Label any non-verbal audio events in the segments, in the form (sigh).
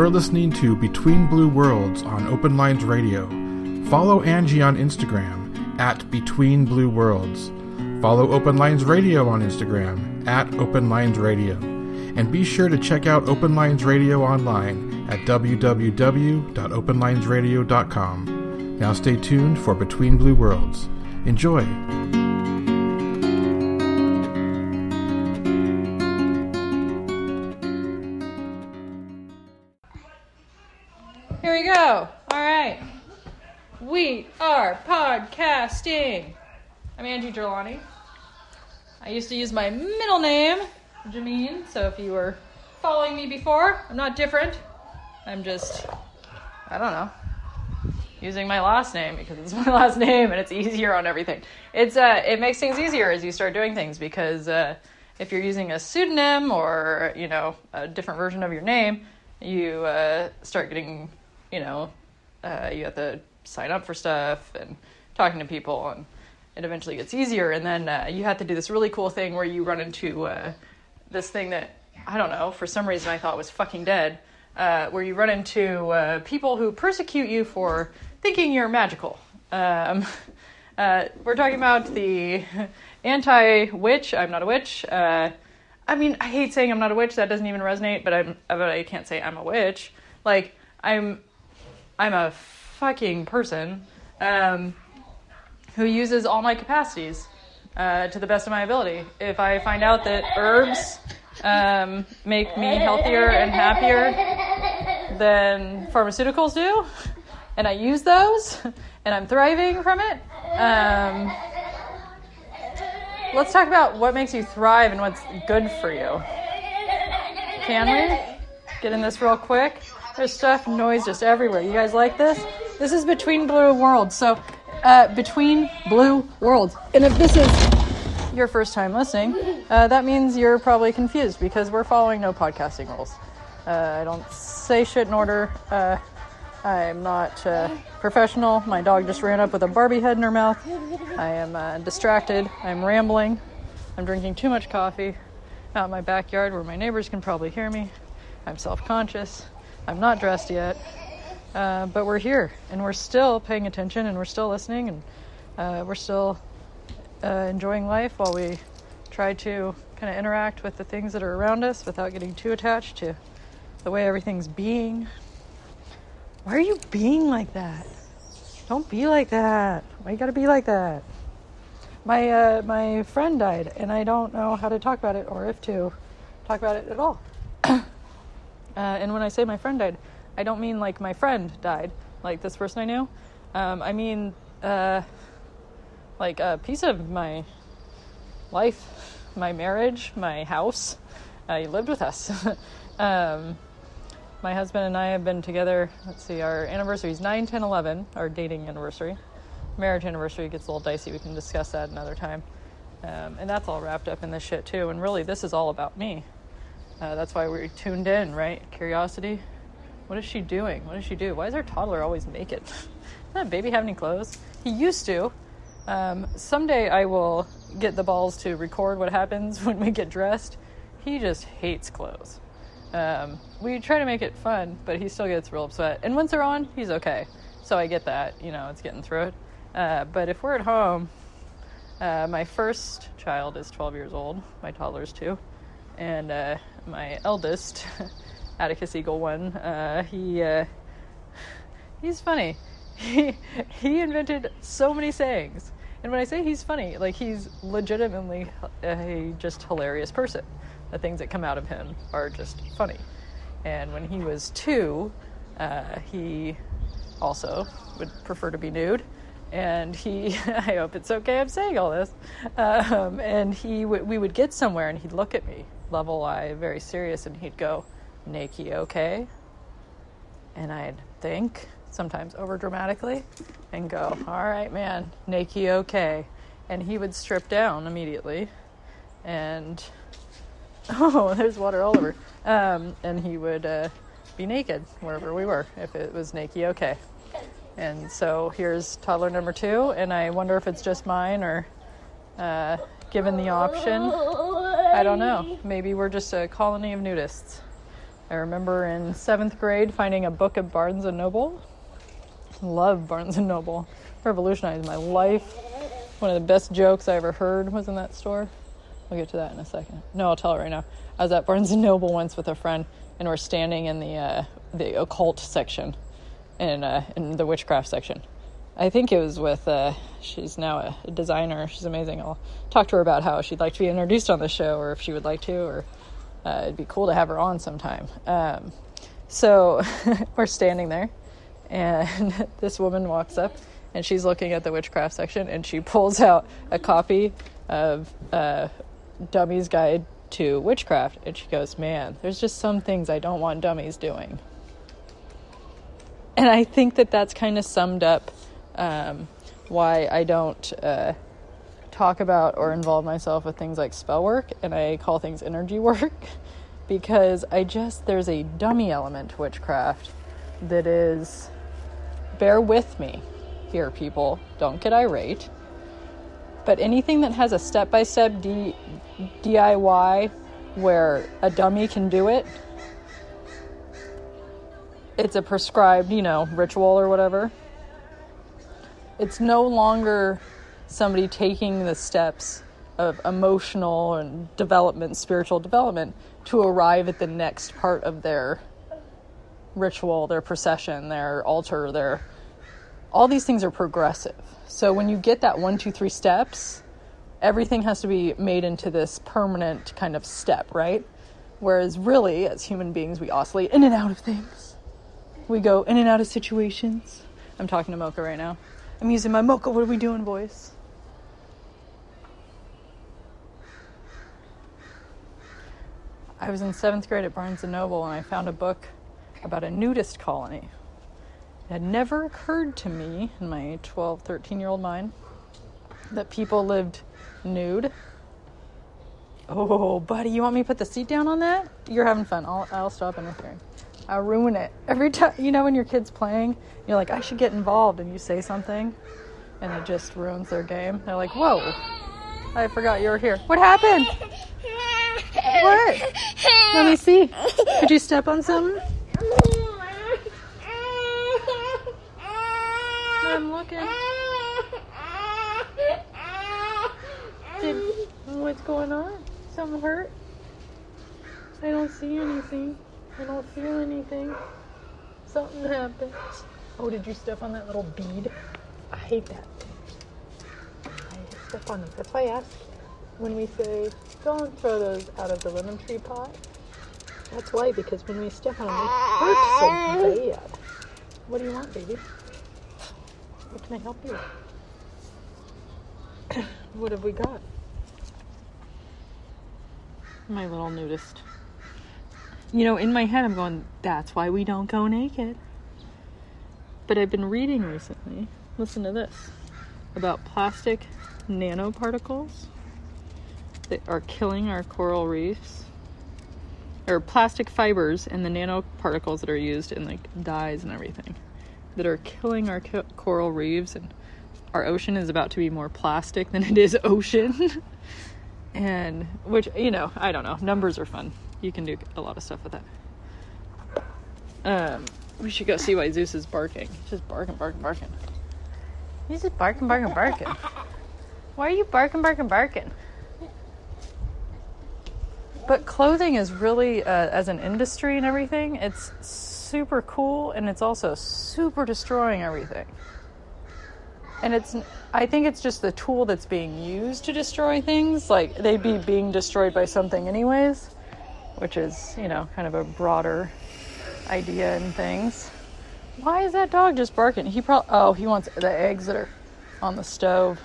You're listening to Between Blue Worlds on Open Lines Radio. Follow Angie on Instagram at Between Blue Worlds. Follow Open Lines Radio on Instagram at Open Lines Radio. And be sure to check out Open Lines Radio online at www.openlinesradio.com. Now stay tuned for Between Blue Worlds. Enjoy! Podcasting. I'm Angie Gerlani. I used to use my middle name, Jameen, so if you were following me before, I'm not different. I'm just, I don't know, using my last name because it's (laughs) my last name and it's easier on everything. It's uh, it makes things easier as you start doing things because uh, if you're using a pseudonym or you know a different version of your name, you uh, start getting, you know, uh, you have to sign up for stuff and talking to people and it eventually gets easier and then uh, you have to do this really cool thing where you run into uh, this thing that i don't know for some reason i thought was fucking dead uh, where you run into uh, people who persecute you for thinking you're magical. Um, (laughs) uh, we're talking about the (laughs) anti-witch. I'm not a witch. Uh, i mean i hate saying i'm not a witch. That doesn't even resonate but i'm but i can't say i'm a witch. Like i'm i'm a fucking person. Um, who uses all my capacities uh, to the best of my ability. If I find out that herbs um, make me healthier and happier than pharmaceuticals do, and I use those, and I'm thriving from it, um, let's talk about what makes you thrive and what's good for you. Can we get in this real quick? There's stuff, noise just everywhere. You guys like this? This is Between Blue Worlds. So uh, between blue worlds. And if this is your first time listening, uh, that means you're probably confused because we're following no podcasting rules. Uh, I don't say shit in order. Uh, I'm not uh, professional. My dog just ran up with a Barbie head in her mouth. I am uh, distracted. I'm rambling. I'm drinking too much coffee out in my backyard where my neighbors can probably hear me. I'm self conscious. I'm not dressed yet. Uh, but we're here and we're still paying attention and we're still listening and uh, we're still uh, enjoying life while we try to kind of interact with the things that are around us without getting too attached to the way everything's being. Why are you being like that? Don't be like that. Why you gotta be like that? My uh, my friend died, and I don't know how to talk about it or if to talk about it at all. (coughs) uh, and when I say my friend died, I don't mean like my friend died, like this person I knew. Um, I mean, uh, like a piece of my life, my marriage, my house. Uh, he lived with us. (laughs) um, my husband and I have been together, let's see, our anniversary is 9, 10, 11, our dating anniversary. Marriage anniversary gets a little dicey. We can discuss that another time. Um, and that's all wrapped up in this shit, too. And really, this is all about me. Uh, that's why we tuned in, right? Curiosity, what is she doing? What does she do? Why does our toddler always make it? Does that baby have any clothes? He used to. Um, someday I will get the balls to record what happens (laughs) when we get dressed. He just hates clothes. Um, we try to make it fun, but he still gets real upset. And once they're on, he's okay. So I get that. You know, it's getting through it. Uh, but if we're at home, uh, my first child is 12 years old. My toddler's two. And uh, my eldest (laughs) Atticus Eagle one. Uh, he uh, he's funny. (laughs) He he invented so many sayings, and when I say he's funny, like he's legitimately a just hilarious person. The things that come out of him are just funny. And when he was two, uh, he also would prefer to be nude. And he, (laughs) I hope it's okay I'm saying all this. Um, and he, w- we would get somewhere and he'd look at me, level eye, very serious, and he'd go, Nakey, okay? And I'd think, sometimes over dramatically, and go, all right, man, Nakey, okay? And he would strip down immediately, and (laughs) oh, there's water all over. Um, and he would uh, be naked wherever we were, if it was Nakey, okay? And so here's toddler number two, and I wonder if it's just mine or uh, given the option. I don't know. Maybe we're just a colony of nudists I remember in seventh grade finding a book at Barnes and Noble. Love Barnes and Noble. Revolutionized my life. One of the best jokes I ever heard was in that store. We'll get to that in a second. No, I'll tell it right now. I was at Barnes and Noble once with a friend, and we're standing in the uh, the occult section, in uh, in the witchcraft section. I think it was with. Uh, she's now a designer. She's amazing. I'll talk to her about how she'd like to be introduced on the show, or if she would like to, or uh, it'd be cool to have her on sometime. Um, so (laughs) we're standing there, and (laughs) this woman walks up, and she's looking at the witchcraft section, and she pulls out a copy of uh, Dummy's Guide to Witchcraft, and she goes, "Man, there's just some things I don't want dummies doing." And I think that that's kind of summed up um, why I don't uh, talk about or involve myself with things like spell work and I call things energy (laughs) work because I just, there's a dummy element to witchcraft that is, bear with me here, people, don't get irate. But anything that has a step by step DIY where a dummy can do it, it's a prescribed, you know, ritual or whatever. It's no longer somebody taking the steps of emotional and development, spiritual development, to arrive at the next part of their ritual, their procession, their altar, their all these things are progressive. So when you get that one, two, three steps, everything has to be made into this permanent kind of step, right? Whereas really, as human beings, we oscillate in and out of things. We go in and out of situations. I'm talking to Mocha right now. I'm using my Mocha, what are we doing voice. I was in seventh grade at Barnes and Noble and I found a book about a nudist colony. It had never occurred to me in my 12, 13 year old mind that people lived nude. Oh, buddy, you want me to put the seat down on that? You're having fun. I'll, I'll stop interfering. I'll ruin it. Every time, you know, when your kid's playing, you're like, I should get involved, and you say something, and it just ruins their game. They're like, whoa, I forgot you were here. What happened? What? Let me see. Did you step on something? I'm looking. Did, what's going on? Something hurt? I don't see anything. I don't feel anything. Something happened. Oh, did you step on that little bead? I hate that. I step on them. That's why I ask when we say don't throw those out of the lemon tree pot. That's why, because when we step on them, they hurt so bad. What do you want, baby? What can I help you with? (coughs) what have we got? My little nudist. You know, in my head, I'm going, that's why we don't go naked. But I've been reading recently, listen to this, about plastic nanoparticles that are killing our coral reefs. Or plastic fibers and the nanoparticles that are used in like dyes and everything that are killing our coral reefs and our ocean is about to be more plastic than it is ocean. (laughs) and which, you know, I don't know. Numbers are fun you can do a lot of stuff with that. Um, we should go see why Zeus is barking. He's just barking, barking, barking. He's just barking, barking, barking. Why are you barking, barking, barking? But clothing is really, uh, as an industry and everything, it's super cool and it's also super destroying everything. And it's, I think it's just the tool that's being used to destroy things. Like, they'd be being destroyed by something, anyways which is, you know, kind of a broader idea and things. Why is that dog just barking? He probably, oh, he wants the eggs that are on the stove.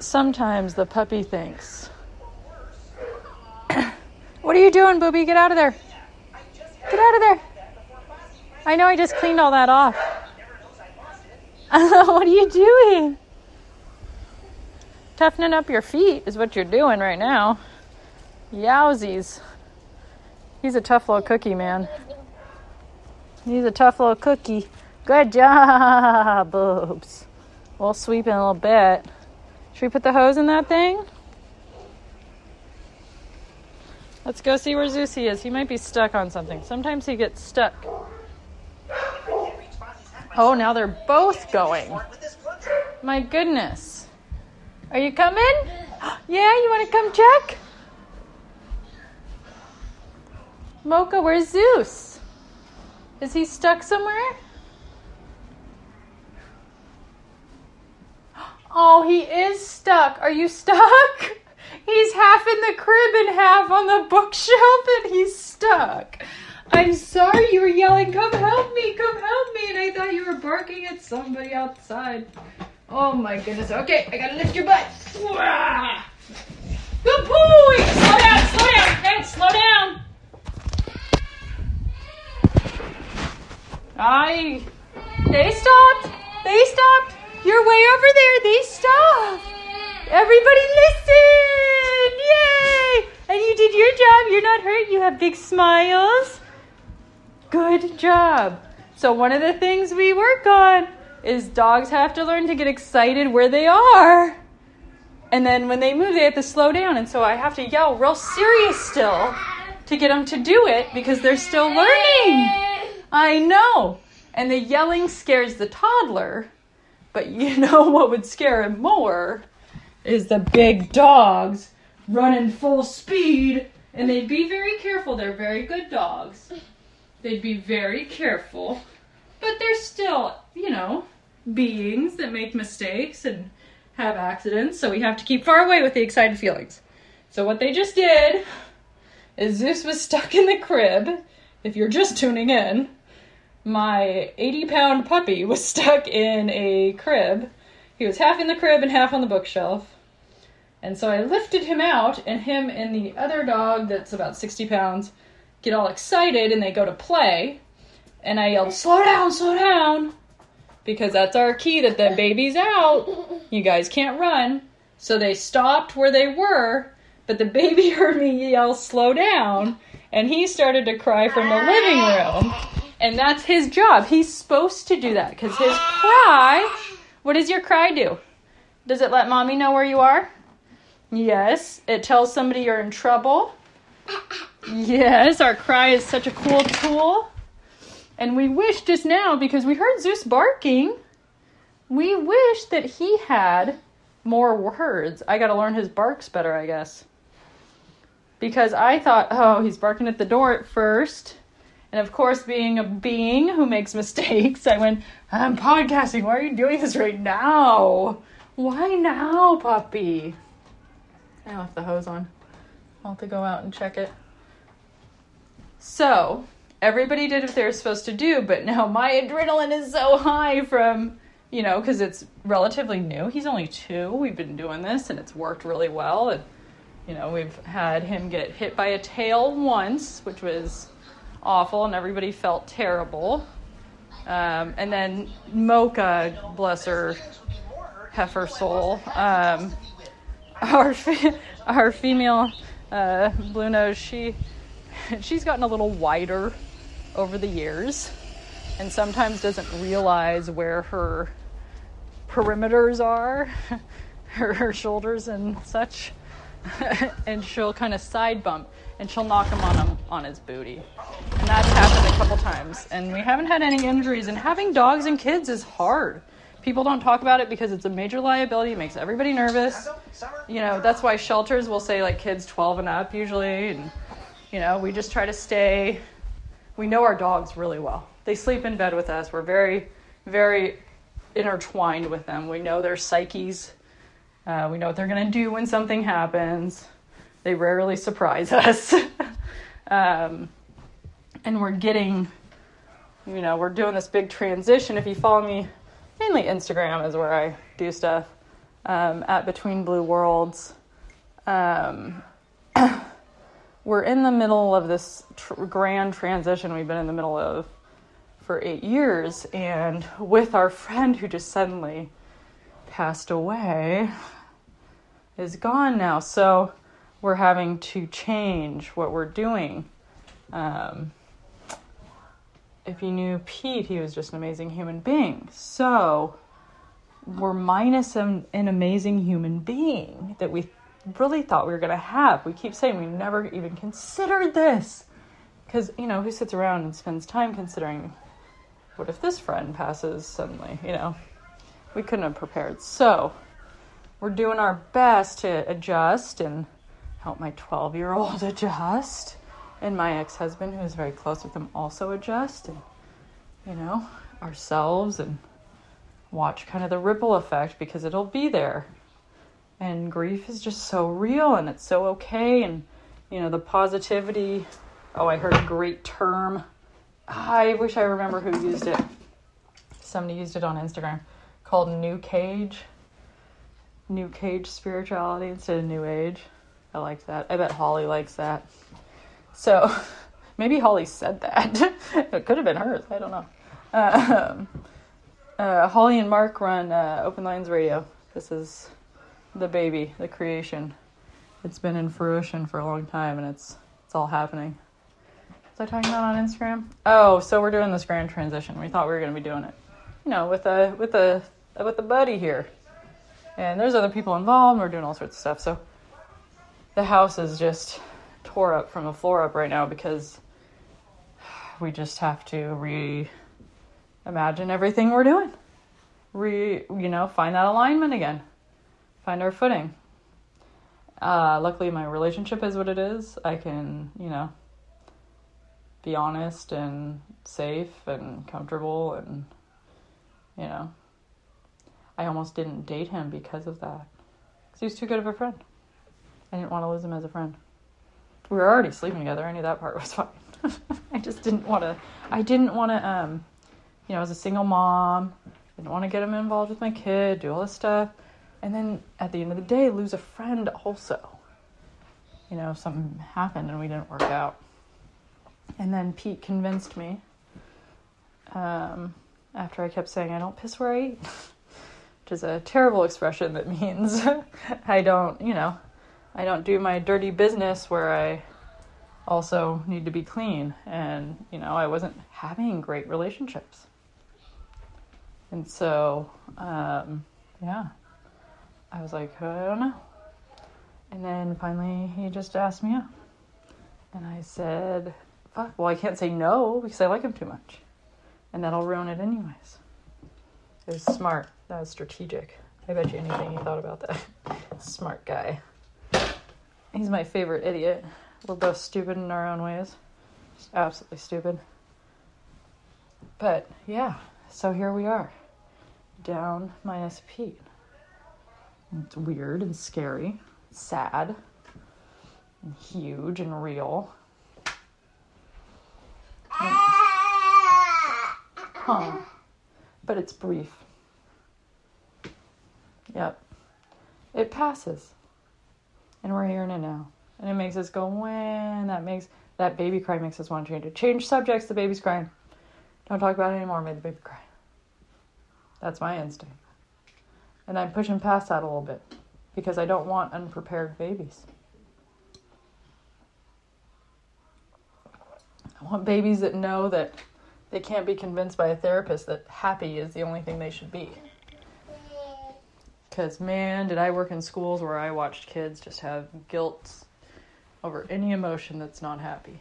Sometimes the puppy thinks, What are you doing, Booby? Get out of there. Get out of there. I know I just cleaned all that off. (laughs) what are you doing? Toughening up your feet is what you're doing right now. Yowzies. He's a tough little cookie, man. He's a tough little cookie. Good job, (laughs) boobs. We'll sweep in a little bit. Should we put the hose in that thing? Let's go see where Zeusy is. He might be stuck on something. Sometimes he gets stuck. Oh, now they're both going. My goodness. Are you coming? (gasps) Yeah, you want to come check? Mocha, where's Zeus? Is he stuck somewhere? (gasps) Oh, he is stuck. Are you stuck? (laughs) He's half in the crib and half on the bookshelf and he's stuck. I'm sorry you were yelling, come help me, come help me, and I thought you were barking at somebody outside. Oh my goodness. Okay, I gotta lift your butt. Wah! Good boy! Slow down, slow down, okay, slow down. I. They stopped. They stopped. You're way over there. They stopped. Everybody listen! Yay! And you did your job. You're not hurt. You have big smiles. Good job. So, one of the things we work on is dogs have to learn to get excited where they are. And then when they move, they have to slow down. And so I have to yell real serious still to get them to do it because they're still learning. I know. And the yelling scares the toddler. But you (laughs) know what would scare him more is the big dogs running full speed. And they'd be very careful. They're very good dogs. They'd be very careful. But they're still, you know, beings that make mistakes and have accidents. So we have to keep far away with the excited feelings. So what they just did is Zeus was stuck in the crib. If you're just tuning in, my 80 pound puppy was stuck in a crib. He was half in the crib and half on the bookshelf. And so I lifted him out, and him and the other dog that's about 60 pounds get all excited and they go to play. And I yelled, Slow down, slow down! Because that's our key that the baby's out. You guys can't run. So they stopped where they were, but the baby (laughs) heard me yell, Slow down! And he started to cry from the living room. And that's his job. He's supposed to do that because his cry. What does your cry do? Does it let mommy know where you are? Yes. It tells somebody you're in trouble. Yes, our cry is such a cool tool. And we wish just now, because we heard Zeus barking, we wish that he had more words. I gotta learn his barks better, I guess. Because I thought, oh, he's barking at the door at first. And of course, being a being who makes (laughs) mistakes, I went, I'm podcasting. Why are you doing this right now? Why now, puppy? I left the hose on. I'll have to go out and check it. So, everybody did what they were supposed to do, but now my adrenaline is so high from, you know, because it's relatively new. He's only two. We've been doing this and it's worked really well. And, you know, we've had him get hit by a tail once, which was awful, and everybody felt terrible. Um, and then Mocha, bless her heifer soul, um, our fe- our female uh, blue nose, she she's gotten a little wider over the years, and sometimes doesn't realize where her perimeters are, (laughs) her, her shoulders and such, (laughs) and she'll kind of side bump and she'll knock him on him on his booty. And that's happened a couple times. And we haven't had any injuries. And having dogs and kids is hard. People don't talk about it because it's a major liability. It makes everybody nervous. You know, that's why shelters will say like kids 12 and up usually. And, you know, we just try to stay. We know our dogs really well. They sleep in bed with us. We're very, very intertwined with them. We know their psyches. Uh, we know what they're going to do when something happens. They rarely surprise (laughs) us. um, and we're getting, you know, we're doing this big transition. If you follow me, mainly Instagram is where I do stuff um, at Between Blue Worlds. Um, (coughs) we're in the middle of this tr- grand transition we've been in the middle of for eight years, and with our friend who just suddenly passed away, is gone now. So we're having to change what we're doing. Um, if you knew Pete, he was just an amazing human being. So we're minus an, an amazing human being that we really thought we were going to have. We keep saying we never even considered this. Because, you know, who sits around and spends time considering what if this friend passes suddenly? You know, we couldn't have prepared. So, we're doing our best to adjust and help my 12 year old (laughs) adjust. And my ex husband, who is very close with him, also adjust. And, you know, ourselves and watch kind of the ripple effect because it'll be there. And grief is just so real and it's so okay. And, you know, the positivity. Oh, I heard a great term. I wish I remember who used it. Somebody used it on Instagram called New Cage. New Cage spirituality instead of New Age. I like that. I bet Holly likes that. So (laughs) maybe Holly said that. (laughs) it could have been hers. I don't know. Um, uh, Holly and Mark run uh, Open Lines Radio. This is the baby, the creation. It's been in fruition for a long time, and it's it's all happening. Was I talking about on Instagram? Oh, so we're doing this grand transition. We thought we were going to be doing it, you know, with a with a with a buddy here, and there's other people involved. We're doing all sorts of stuff. So the house is just tore up from the floor up right now because we just have to re imagine everything we're doing. Re, you know, find that alignment again, find our footing. Uh, luckily, my relationship is what it is. I can, you know, be honest and safe and comfortable, and, you know, I almost didn't date him because of that. Because he was too good of a friend. I didn't want to lose him as a friend. We were already sleeping together. I knew that part was (laughs) fine. I just didn't want to. I didn't want to um, you know, as a single mom, didn't want to get him involved with my kid, do all this stuff. And then at the end of the day, lose a friend also. You know, something happened and we didn't work out. And then Pete convinced me um, after I kept saying, I don't piss where I eat, (laughs) which is a terrible expression that means (laughs) I don't, you know, I don't do my dirty business where I also need to be clean. And, you know, I wasn't having great relationships. And so, um, yeah, I was like, I don't know. And then finally, he just asked me out. And I said, fuck, well, I can't say no because I like him too much. And that'll ruin it anyways. It was smart. That was strategic. I bet you anything he thought about that. (laughs) smart guy. He's my favorite idiot. We're both stupid in our own ways. Just absolutely stupid. But yeah, so here we are down minus Pete. It's weird and scary, sad, and huge and real. Huh. But it's brief. Yep. It passes. And we're here in it now. And it makes us go, when that makes that baby cry makes us want to change it. Change subjects, the baby's crying. Don't talk about it anymore, made the baby cry. That's my instinct. And I'm pushing past that a little bit because I don't want unprepared babies. I want babies that know that they can't be convinced by a therapist that happy is the only thing they should be. Because, man, did I work in schools where I watched kids just have guilt over any emotion that's not happy.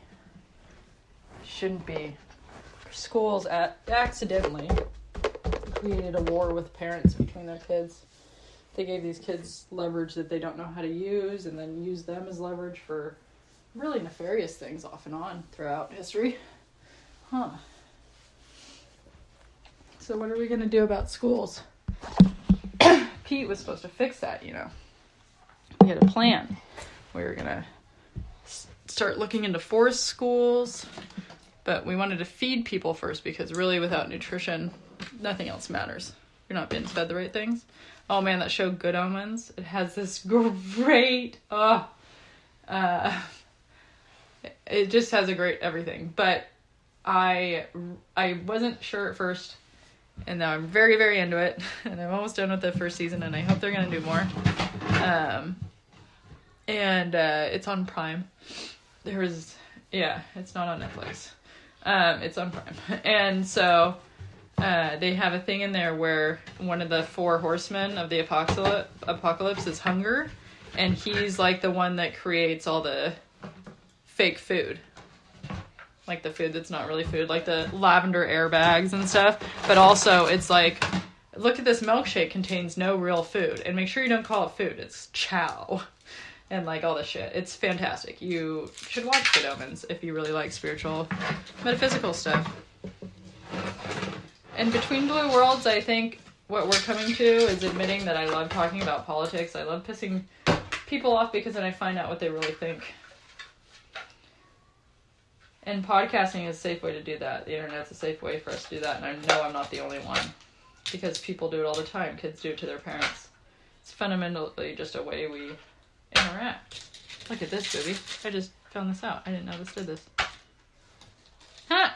Shouldn't be. Schools at, accidentally created a war with parents between their kids. They gave these kids leverage that they don't know how to use and then use them as leverage for really nefarious things off and on throughout history. Huh. So, what are we going to do about schools? Pete was supposed to fix that, you know. We had a plan. We were going to start looking into forest schools, but we wanted to feed people first because really, without nutrition, nothing else matters. You're not being fed the right things. Oh man, that show Good Omens. It has this (laughs) great oh uh it just has a great everything. But I I wasn't sure at first and now I'm very very into it (laughs) and I'm almost done with the first season and I hope they're to do more. Um and uh it's on Prime. There was yeah, it's not on Netflix. Um it's on Prime. (laughs) And so uh, they have a thing in there where one of the four horsemen of the apocalypse, apocalypse is hunger, and he's like the one that creates all the fake food. Like the food that's not really food, like the lavender airbags and stuff. But also, it's like, look at this milkshake contains no real food, and make sure you don't call it food. It's chow, and like all this shit. It's fantastic. You should watch Good Omens if you really like spiritual, metaphysical stuff. And between Blue Worlds, I think what we're coming to is admitting that I love talking about politics. I love pissing people off because then I find out what they really think. And podcasting is a safe way to do that. The internet's a safe way for us to do that, and I know I'm not the only one. Because people do it all the time. Kids do it to their parents. It's fundamentally just a way we interact. Look at this, booby. I just found this out. I didn't know this did this. Huh!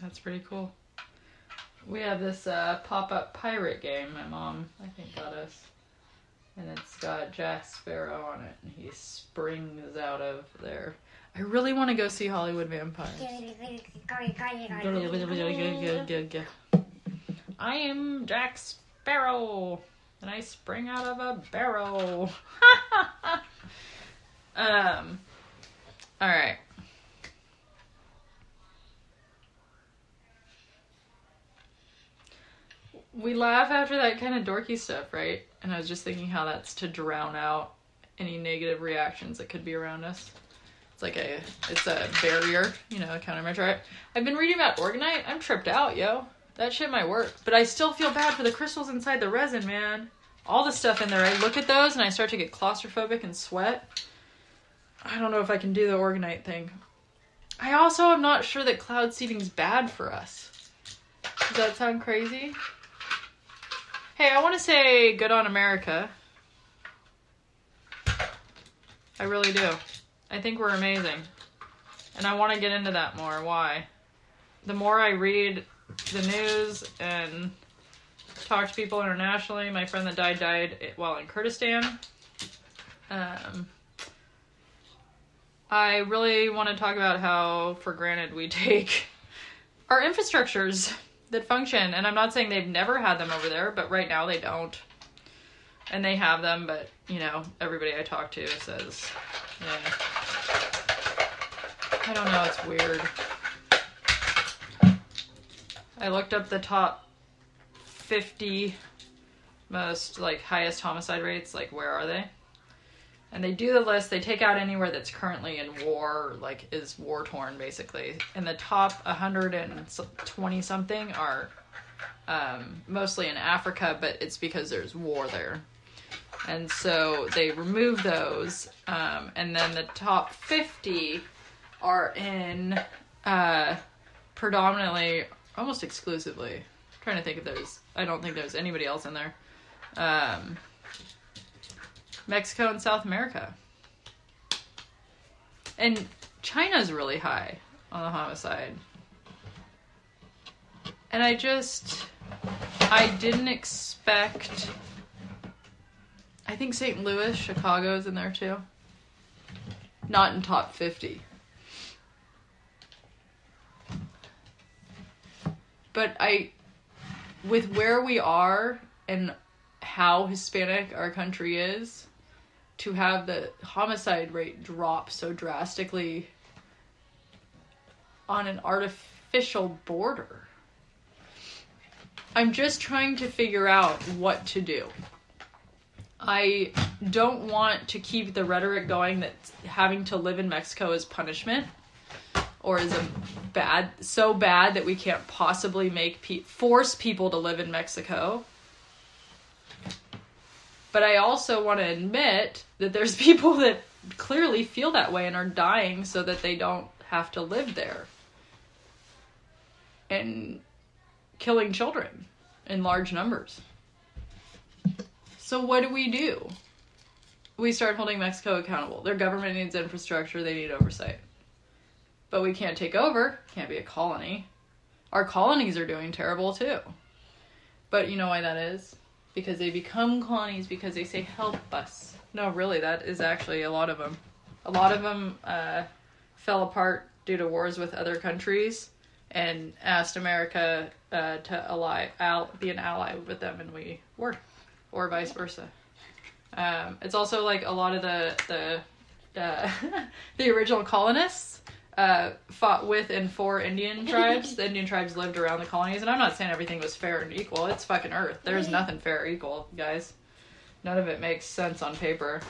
That's pretty cool. We have this uh, pop up pirate game my mom, I think, got us. And it's got Jack Sparrow on it, and he springs out of there. I really want to go see Hollywood Vampires. I am Jack Sparrow, and I spring out of a barrel. (laughs) um, all right. We laugh after that kind of dorky stuff, right? And I was just thinking how that's to drown out any negative reactions that could be around us. It's like a it's a barrier, you know, a countermeasure. I've been reading about orgonite. I'm tripped out, yo. That shit might work, but I still feel bad for the crystals inside the resin, man. All the stuff in there. I look at those and I start to get claustrophobic and sweat. I don't know if I can do the orgonite thing. I also am not sure that cloud seeding's bad for us. Does that sound crazy? Hey, I want to say good on America. I really do. I think we're amazing. And I want to get into that more. Why? The more I read the news and talk to people internationally, my friend that died died while in Kurdistan. Um, I really want to talk about how for granted we (laughs) take our infrastructures that function. And I'm not saying they've never had them over there, but right now they don't. And they have them, but you know, everybody I talk to says, yeah. I don't know, it's weird. I looked up the top 50 most like highest homicide rates, like where are they? And they do the list they take out anywhere that's currently in war like is war torn basically. And the top 120 something are um, mostly in africa but it's because there's war there. And so they remove those um, and then the top 50 are in uh, predominantly almost exclusively. I'm trying to think if there's i don't think there's anybody else in there. Um, Mexico and South America. And China's really high on the homicide. And I just I didn't expect I think St. Louis, Chicago's in there too. Not in top 50. But I with where we are and how Hispanic our country is, to have the homicide rate drop so drastically on an artificial border. I'm just trying to figure out what to do. I don't want to keep the rhetoric going that having to live in Mexico is punishment or is a bad so bad that we can't possibly make pe- force people to live in Mexico but I also want to admit that there's (laughs) people that clearly feel that way and are dying so that they don't have to live there. And killing children in large numbers. So, what do we do? We start holding Mexico accountable. Their government needs infrastructure, they need oversight. But we can't take over, can't be a colony. Our colonies are doing terrible too. But you know why that is? Because they become colonies because they say help us. No, really, that is actually a lot of them. A lot of them uh, fell apart due to wars with other countries and asked America uh, to ally, al- be an ally with them, and we were, or vice versa. Um, it's also like a lot of the the uh, (laughs) the original colonists uh, fought with and for Indian (laughs) tribes. the Indian tribes lived around the colonies, and I'm not saying everything was fair and equal. It's fucking Earth. There's nothing fair or equal, guys. None of it makes sense on paper,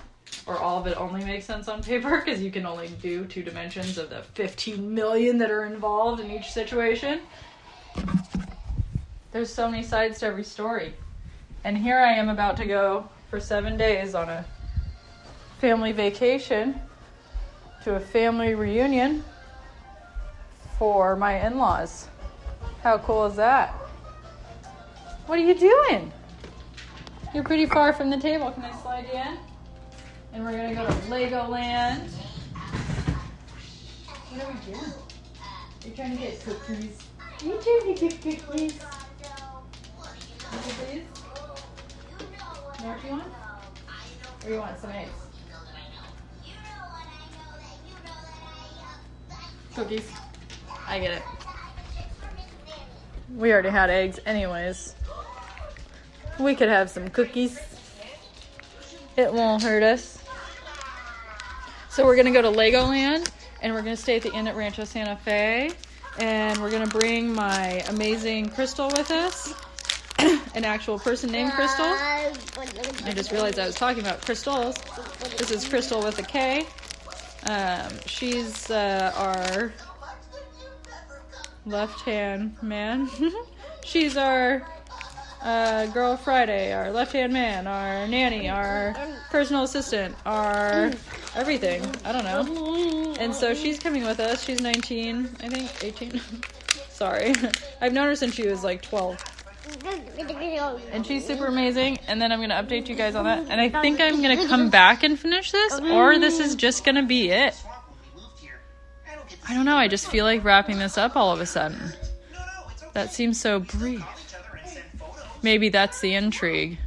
or all of it only makes sense on paper because you can only do two dimensions of the 15 million that are involved in each situation. There's so many sides to every story. And here I am about to go for seven days on a family vacation to a family reunion for my in laws. How cool is that? What are you doing? You're pretty far from the table. Can I slide you in? And we're gonna go to Legoland. What are we doing? You're trying to get cookies. Are you trying to get cookies? Cookies, what you want? Or you want some eggs? Cookies. I get it. We already had eggs, anyways. We could have some cookies. It won't hurt us. So we're gonna go to Legoland, and we're gonna stay at the Inn at Rancho Santa Fe, and we're gonna bring my amazing Crystal with us, (coughs) an actual person named Crystal. I just realized I was talking about crystals. This is Crystal with a K. Um, she's uh, our left hand man. (laughs) she's our uh, girl Friday, our left hand man, our nanny, our personal assistant, our everything. I don't know. And so she's coming with us. She's 19, I think, 18. (laughs) Sorry. (laughs) I've known her since she was like 12. And she's super amazing. And then I'm going to update you guys on that. And I think I'm going to come back and finish this, or this is just going to be it. I don't know. I just feel like wrapping this up all of a sudden. That seems so brief. Maybe that's the intrigue.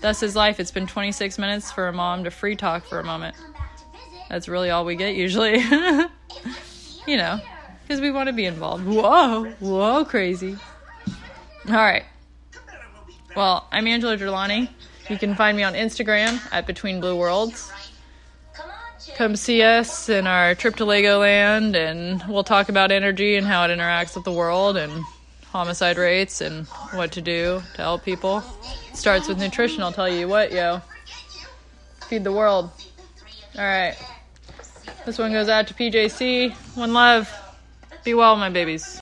Thus is life. It's been 26 minutes for a mom to free talk for a moment. That's really all we get usually. (laughs) you know, because we want to be involved. Whoa, whoa, crazy. All right. Well, I'm Angela Gerlani. You can find me on Instagram at Between Blue Worlds. Come see us in our trip to Legoland, and we'll talk about energy and how it interacts with the world and homicide rates and what to do to help people. starts with nutrition, I'll tell you what, yo. Feed the world. All right. This one goes out to PJC. One love. Be well, my babies.